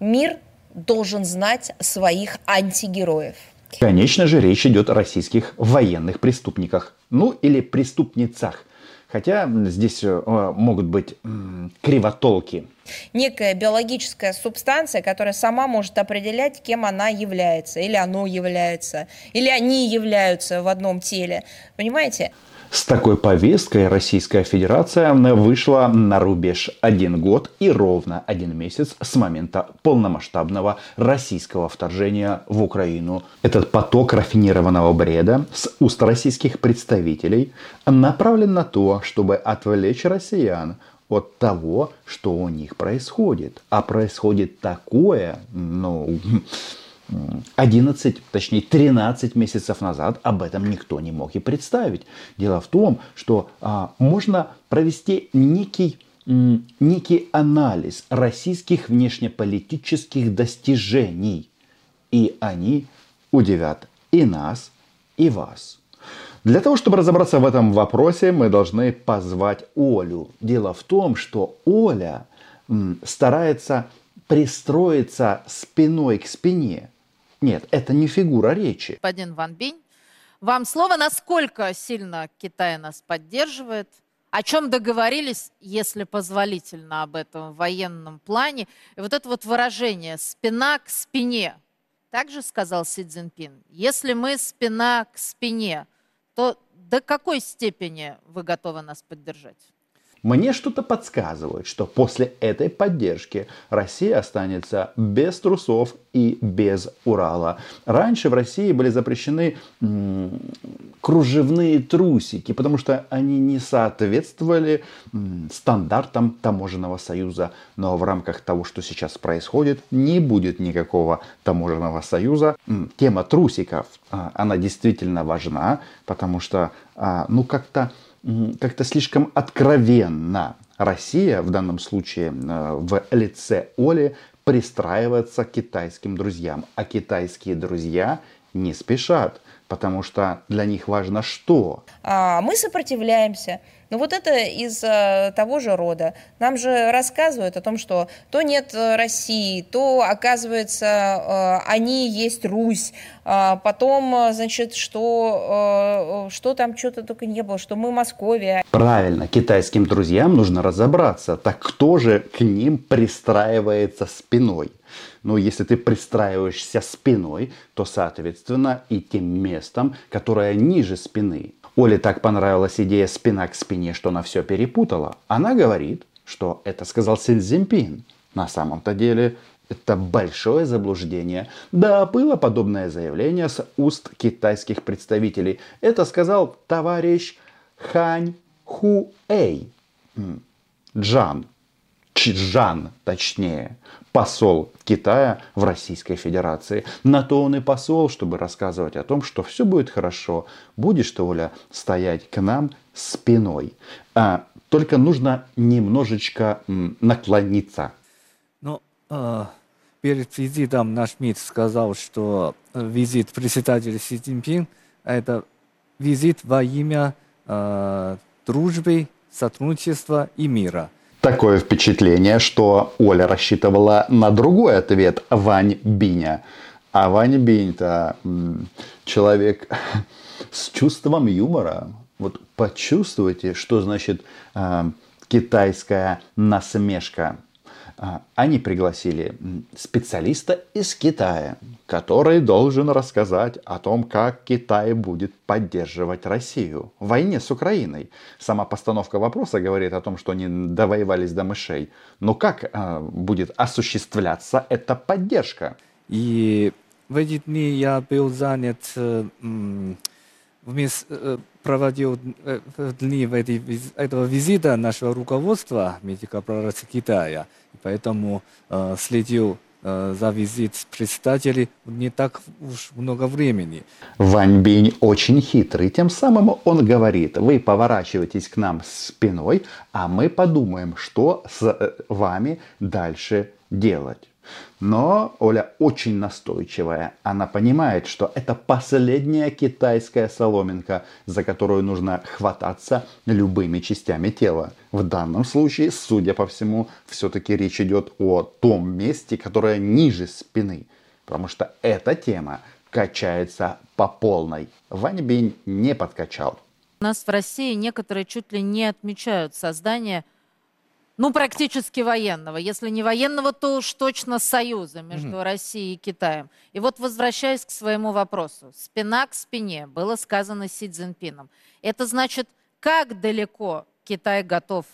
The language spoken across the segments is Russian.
мир должен знать своих антигероев. Конечно же, речь идет о российских военных преступниках. Ну или преступницах. Хотя здесь э, могут быть кривотолки. Некая биологическая субстанция, которая сама может определять, кем она является, или оно является, или они являются в одном теле. Понимаете? С такой повесткой Российская Федерация вышла на рубеж один год и ровно один месяц с момента полномасштабного российского вторжения в Украину. Этот поток рафинированного бреда с уст российских представителей направлен на то, чтобы отвлечь россиян от того, что у них происходит. А происходит такое, ну, 11, точнее 13 месяцев назад об этом никто не мог и представить. Дело в том, что а, можно провести некий, некий анализ российских внешнеполитических достижений. И они удивят и нас, и вас. Для того, чтобы разобраться в этом вопросе, мы должны позвать Олю. Дело в том, что Оля старается пристроиться спиной к спине нет, это не фигура речи. Господин Ван Бинь, вам слово, насколько сильно Китай нас поддерживает? О чем договорились, если позволительно об этом военном плане? И вот это вот выражение «спина к спине», также сказал Си Цзиньпин. Если мы спина к спине, то до какой степени вы готовы нас поддержать? Мне что-то подсказывает, что после этой поддержки Россия останется без трусов и без Урала. Раньше в России были запрещены м- кружевные трусики, потому что они не соответствовали м- стандартам таможенного союза. Но в рамках того, что сейчас происходит, не будет никакого таможенного союза. М- тема трусиков, а, она действительно важна, потому что, а, ну как-то как-то слишком откровенно Россия в данном случае э, в лице Оли пристраивается к китайским друзьям. А китайские друзья не спешат, потому что для них важно что? А, мы сопротивляемся. Но вот это из э, того же рода. Нам же рассказывают о том, что то нет э, России, то, оказывается, э, они есть Русь. А потом, значит, что, что там что-то только не было, что мы Московия. Правильно, китайским друзьям нужно разобраться. Так кто же к ним пристраивается спиной? Но если ты пристраиваешься спиной, то, соответственно, и тем местом, которое ниже спины. Оле так понравилась идея спина к спине, что она все перепутала. Она говорит, что это сказал Си Цзиньпин. На самом-то деле это большое заблуждение. Да, было подобное заявление с уст китайских представителей. Это сказал товарищ Хань Хуэй. Джан. Чжан, точнее посол Китая в Российской Федерации. На то он и посол, чтобы рассказывать о том, что все будет хорошо. Будешь ты, Оля, стоять к нам спиной. А, только нужно немножечко наклониться. Ну, э, перед визитом наш МИД сказал, что визит председателя Си Цзиньпин – это визит во имя э, дружбы, сотрудничества и мира – Такое впечатление, что Оля рассчитывала на другой ответ Вань Биня. А Вань Бинь-то человек с чувством юмора. Вот почувствуйте, что значит э, китайская насмешка. А, они пригласили специалиста из Китая, который должен рассказать о том, как Китай будет поддерживать Россию в войне с Украиной. Сама постановка вопроса говорит о том, что они довоевались до мышей. Но как э, будет осуществляться эта поддержка? И в эти дни я был занят э, вместе, э, проводил э, дни этого визита нашего руководства медико-прорации Китая. Поэтому э, следил э, за визит председателей не так уж много времени. Вань Бинь очень хитрый. Тем самым он говорит, вы поворачиваетесь к нам спиной, а мы подумаем, что с вами дальше делать. Но Оля очень настойчивая. Она понимает, что это последняя китайская соломинка, за которую нужно хвататься любыми частями тела. В данном случае, судя по всему, все-таки речь идет о том месте, которое ниже спины. Потому что эта тема качается по полной. Вань Бинь не подкачал. У нас в России некоторые чуть ли не отмечают создание ну, практически военного. Если не военного, то уж точно союза между mm Россией и Китаем. И вот возвращаясь к своему вопросу. Спина к спине было сказано Си Цзиньпином. Это значит, как далеко Китай готов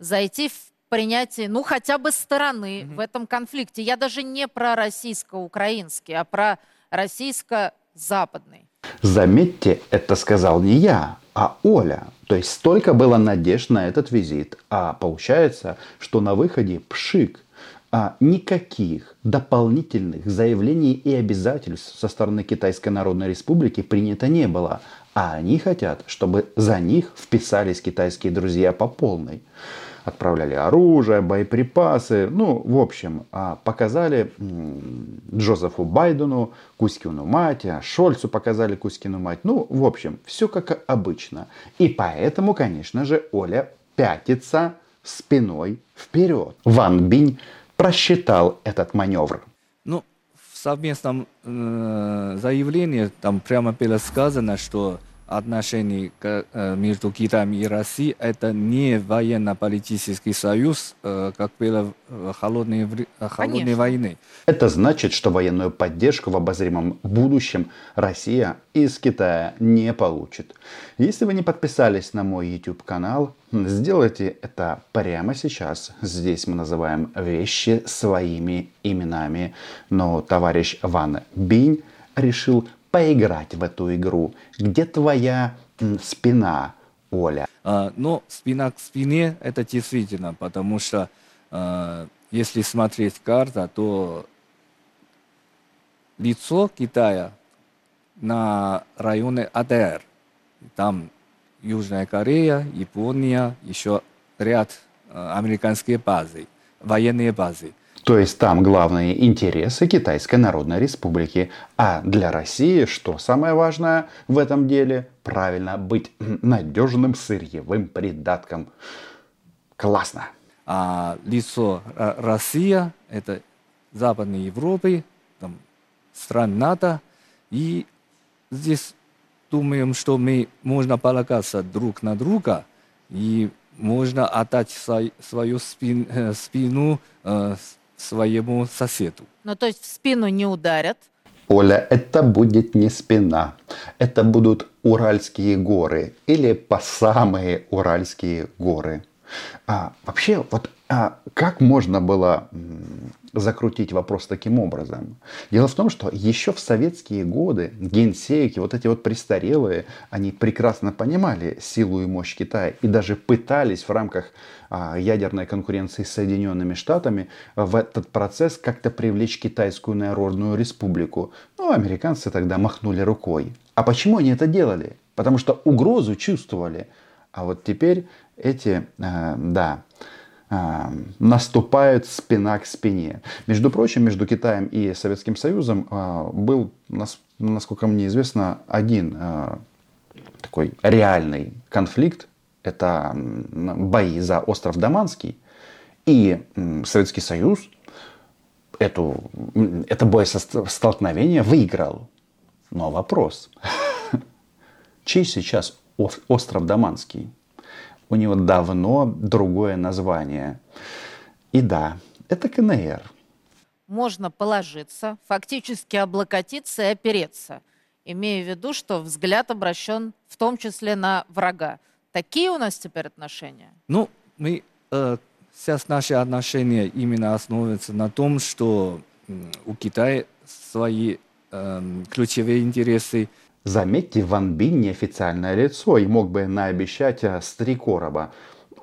зайти в принятие, ну, хотя бы стороны mm в этом конфликте. Я даже не про российско-украинский, а про российско-западный. Заметьте, это сказал не я, а Оля. То есть столько было надежд на этот визит. А получается, что на выходе пшик. А никаких дополнительных заявлений и обязательств со стороны Китайской Народной Республики принято не было. А они хотят, чтобы за них вписались китайские друзья по полной отправляли оружие, боеприпасы. Ну, в общем, а, показали Джозефу Байдену, Кузькину мать, а Шольцу показали Кузькину мать. Ну, в общем, все как обычно. И поэтому, конечно же, Оля пятится спиной вперед. Ван Бинь просчитал этот маневр. Ну, в совместном э, заявлении там прямо было сказано, что отношений э, между Китаем и Россией это не военно-политический союз, э, как было в холодной, холодной войны. Это значит, что военную поддержку в обозримом будущем Россия из Китая не получит. Если вы не подписались на мой YouTube канал, сделайте это прямо сейчас. Здесь мы называем вещи своими именами. Но товарищ Ван Бинь решил поиграть в эту игру. Где твоя спина, Оля? А, ну, спина к спине это действительно, потому что а, если смотреть карта, то лицо Китая на районе АДР. Там Южная Корея, Япония, еще ряд а, американских базы, военные базы. То есть там главные интересы Китайской Народной Республики. А для России, что самое важное в этом деле, правильно быть надежным сырьевым придатком. Классно. А лицо Россия, это Западной Европы, там, стран НАТО. И здесь думаем, что мы можно полагаться друг на друга и можно отдать свою спин, э, спину э, своему соседу. Ну, то есть в спину не ударят? Оля, это будет не спина. Это будут Уральские горы или по самые Уральские горы. А, вообще, вот а, как можно было закрутить вопрос таким образом? Дело в том, что еще в советские годы генсеки, вот эти вот престарелые, они прекрасно понимали силу и мощь Китая и даже пытались в рамках а, ядерной конкуренции с Соединенными Штатами в этот процесс как-то привлечь Китайскую Народную Республику. Ну, американцы тогда махнули рукой. А почему они это делали? Потому что угрозу чувствовали. А вот теперь эти, э, да, наступают спина к спине. Между прочим, между Китаем и Советским Союзом э, был, насколько мне известно, один такой реальный конфликт. Это бои за остров Даманский. И Советский Союз эту, это боестолкновение выиграл. Но вопрос, чей сейчас остров Даманский? У него давно другое название. И да, это КНР. Можно положиться, фактически облокотиться и опереться, имея в виду, что взгляд обращен в том числе на врага. Такие у нас теперь отношения? Ну, мы э, сейчас наши отношения именно основываются на том, что у Китая свои э, ключевые интересы – Заметьте, Ван Бин неофициальное лицо и мог бы наобещать э, с три короба.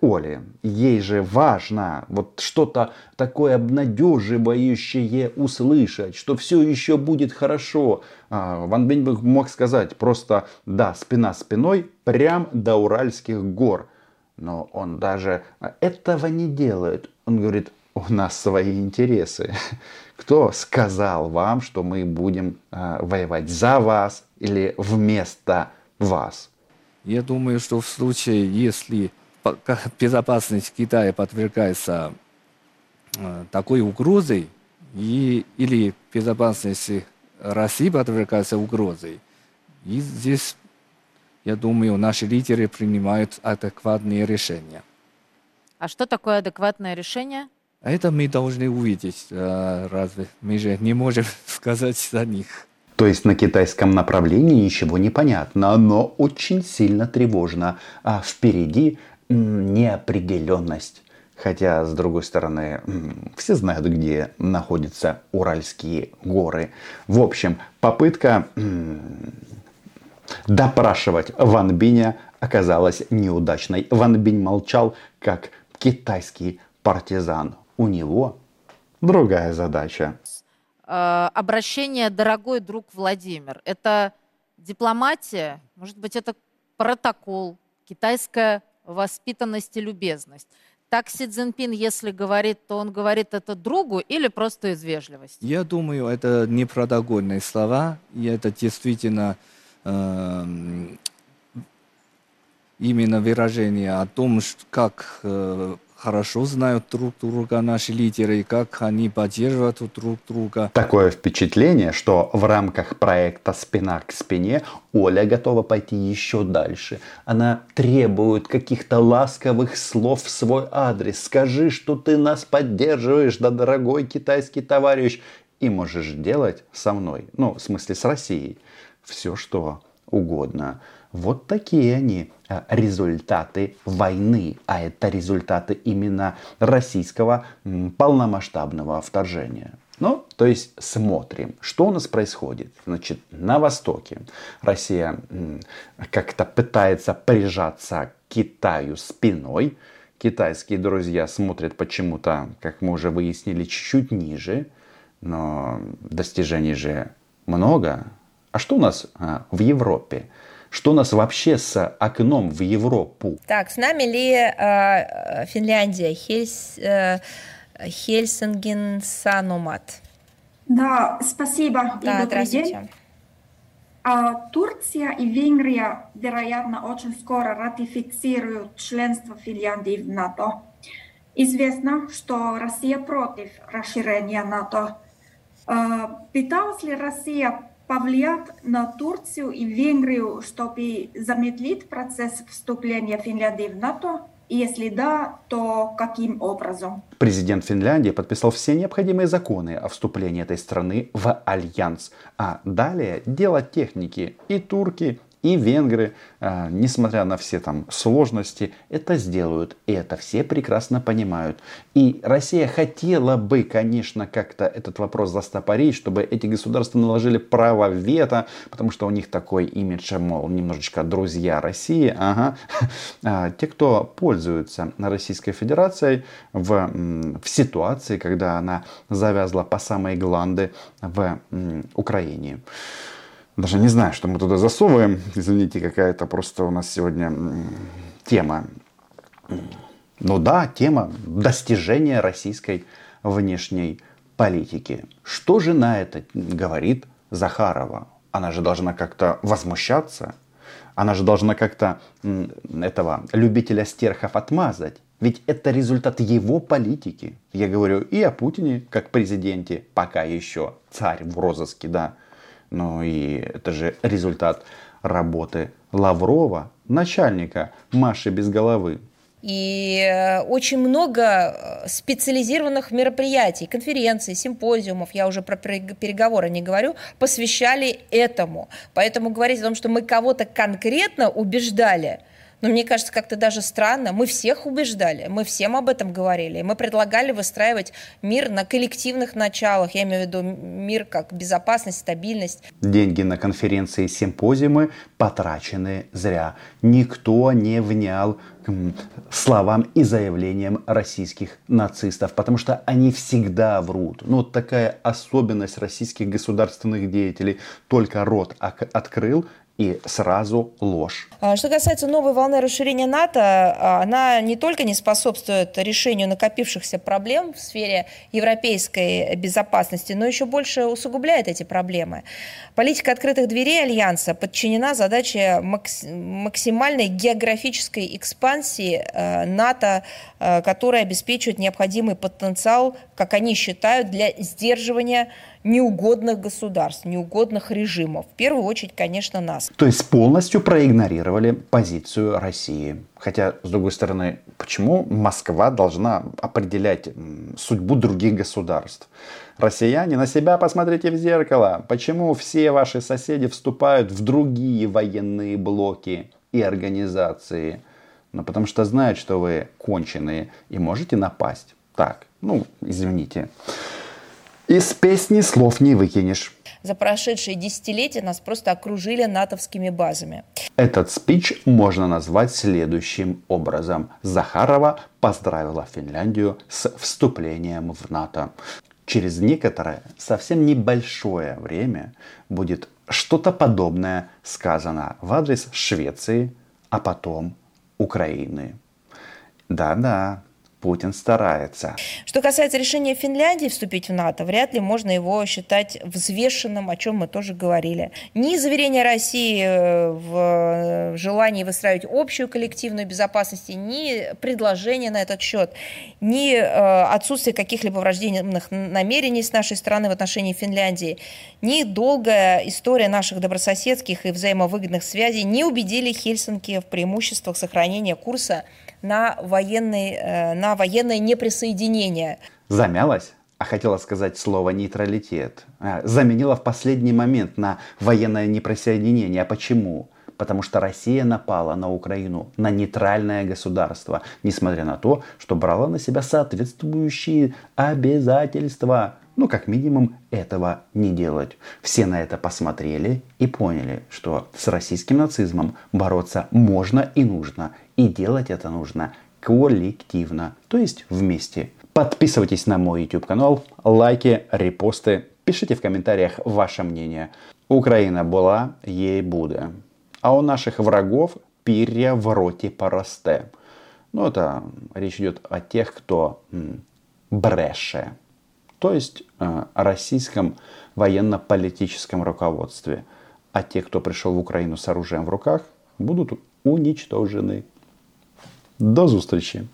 Оле, ей же важно вот что-то такое обнадеживающее услышать, что все еще будет хорошо. А, Ван Бин бы мог сказать просто «да, спина спиной, прям до Уральских гор». Но он даже этого не делает. Он говорит у нас свои интересы. Кто сказал вам, что мы будем э, воевать за вас или вместо вас? Я думаю, что в случае, если безопасность Китая подвергается э, такой угрозой, и, или безопасность России подвергается угрозой, и здесь, я думаю, наши лидеры принимают адекватные решения. А что такое адекватное решение? Это мы должны увидеть, э, разве мы же не можем сказать за них. То есть на китайском направлении ничего не понятно, но очень сильно тревожно. А впереди неопределенность. Хотя, с другой стороны, все знают, где находятся Уральские горы. В общем, попытка допрашивать Ван Биня оказалась неудачной. Ван Бинь молчал, как китайский партизан. У него другая задача. Э, обращение «дорогой друг Владимир» – это дипломатия, может быть, это протокол, китайская воспитанность и любезность. Так Си Цзиньпин, если говорит, то он говорит это другу или просто из вежливости? Я думаю, это не протокольные слова, и это действительно э, именно выражение о том, как э, хорошо знают друг друга наши лидеры и как они поддерживают друг друга. Такое впечатление, что в рамках проекта «Спина к спине» Оля готова пойти еще дальше. Она требует каких-то ласковых слов в свой адрес. Скажи, что ты нас поддерживаешь, да, дорогой китайский товарищ, и можешь делать со мной, ну, в смысле с Россией, все что угодно. Вот такие они э, результаты войны, а это результаты именно российского полномасштабного вторжения. Ну, то есть смотрим, что у нас происходит. Значит, на Востоке Россия как-то пытается прижаться к Китаю спиной. Китайские друзья смотрят почему-то, как мы уже выяснили, чуть-чуть ниже. Но достижений же много. А что у нас а, в Европе? Что у нас вообще с окном в Европу? Так, с нами ли э, Финляндия? Хельс, э, Хельсинген Санумат. Да, спасибо. Да, здравствуйте. А, Турция и Венгрия, вероятно, очень скоро ратифицируют членство Финляндии в НАТО. Известно, что Россия против расширения НАТО. А, пыталась ли Россия повлиять на Турцию и Венгрию, чтобы замедлить процесс вступления Финляндии в НАТО? Если да, то каким образом? Президент Финляндии подписал все необходимые законы о вступлении этой страны в альянс. А далее дело техники. И турки, и венгры, а, несмотря на все там сложности, это сделают. И это все прекрасно понимают. И Россия хотела бы, конечно, как-то этот вопрос застопорить, чтобы эти государства наложили право вето, потому что у них такой имидж, мол, немножечко друзья России. Ага. А, те, кто пользуются Российской Федерацией в, в ситуации, когда она завязла по самой гланды в Украине. Даже не знаю, что мы туда засовываем. Извините, какая-то просто у нас сегодня тема. Ну да, тема достижения российской внешней политики. Что же на это говорит Захарова? Она же должна как-то возмущаться. Она же должна как-то этого любителя стерхов отмазать. Ведь это результат его политики. Я говорю и о Путине, как президенте, пока еще царь в розыске, да. Ну и это же результат работы Лаврова, начальника Маши без головы. И э, очень много э, специализированных мероприятий, конференций, симпозиумов, я уже про переговоры не говорю, посвящали этому. Поэтому говорить о том, что мы кого-то конкретно убеждали – но мне кажется, как-то даже странно. Мы всех убеждали, мы всем об этом говорили. Мы предлагали выстраивать мир на коллективных началах. Я имею в виду мир как безопасность, стабильность. Деньги на конференции и симпозиумы потрачены зря. Никто не внял словам и заявлениям российских нацистов, потому что они всегда врут. Ну, вот такая особенность российских государственных деятелей. Только рот открыл, и сразу ложь. А, что касается новой волны расширения НАТО, а, она не только не способствует решению накопившихся проблем в сфере европейской безопасности, но еще больше усугубляет эти проблемы. Политика открытых дверей Альянса подчинена задаче максимальной географической экспансии а, НАТО, которая обеспечивает необходимый потенциал, как они считают, для сдерживания неугодных государств, неугодных режимов. В первую очередь, конечно, нас. То есть полностью проигнорировали позицию России. Хотя, с другой стороны, почему Москва должна определять судьбу других государств? Россияне, на себя посмотрите в зеркало. Почему все ваши соседи вступают в другие военные блоки и организации? Ну, потому что знают, что вы конченые и можете напасть. Так, ну, извините. Из песни слов не выкинешь. За прошедшие десятилетия нас просто окружили натовскими базами. Этот спич можно назвать следующим образом. Захарова поздравила Финляндию с вступлением в НАТО. Через некоторое, совсем небольшое время будет что-то подобное сказано в адрес Швеции, а потом Украины. Да-да, Путин старается. Что касается решения Финляндии вступить в НАТО, вряд ли можно его считать взвешенным, о чем мы тоже говорили. Ни заверение России э, в желании выстраивать общую коллективную безопасность, ни предложение на этот счет, ни э, отсутствие каких-либо враждебных намерений с нашей стороны в отношении Финляндии, ни долгая история наших добрососедских и взаимовыгодных связей не убедили Хельсинки в преимуществах сохранения курса на, военный, э, военное неприсоединение. Замялась? а хотела сказать слово нейтралитет. А, заменила в последний момент на военное неприсоединение. А почему? Потому что Россия напала на Украину, на нейтральное государство, несмотря на то, что брала на себя соответствующие обязательства ну, как минимум, этого не делать. Все на это посмотрели и поняли, что с российским нацизмом бороться можно и нужно. И делать это нужно коллективно, то есть вместе. Подписывайтесь на мой YouTube канал, лайки, репосты, пишите в комментариях ваше мнение. Украина была, ей буде. А у наших врагов пирья в роте поросте. Ну, это речь идет о тех, кто м, бреше то есть э, о российском военно-политическом руководстве. А те, кто пришел в Украину с оружием в руках, будут уничтожены. До встречи!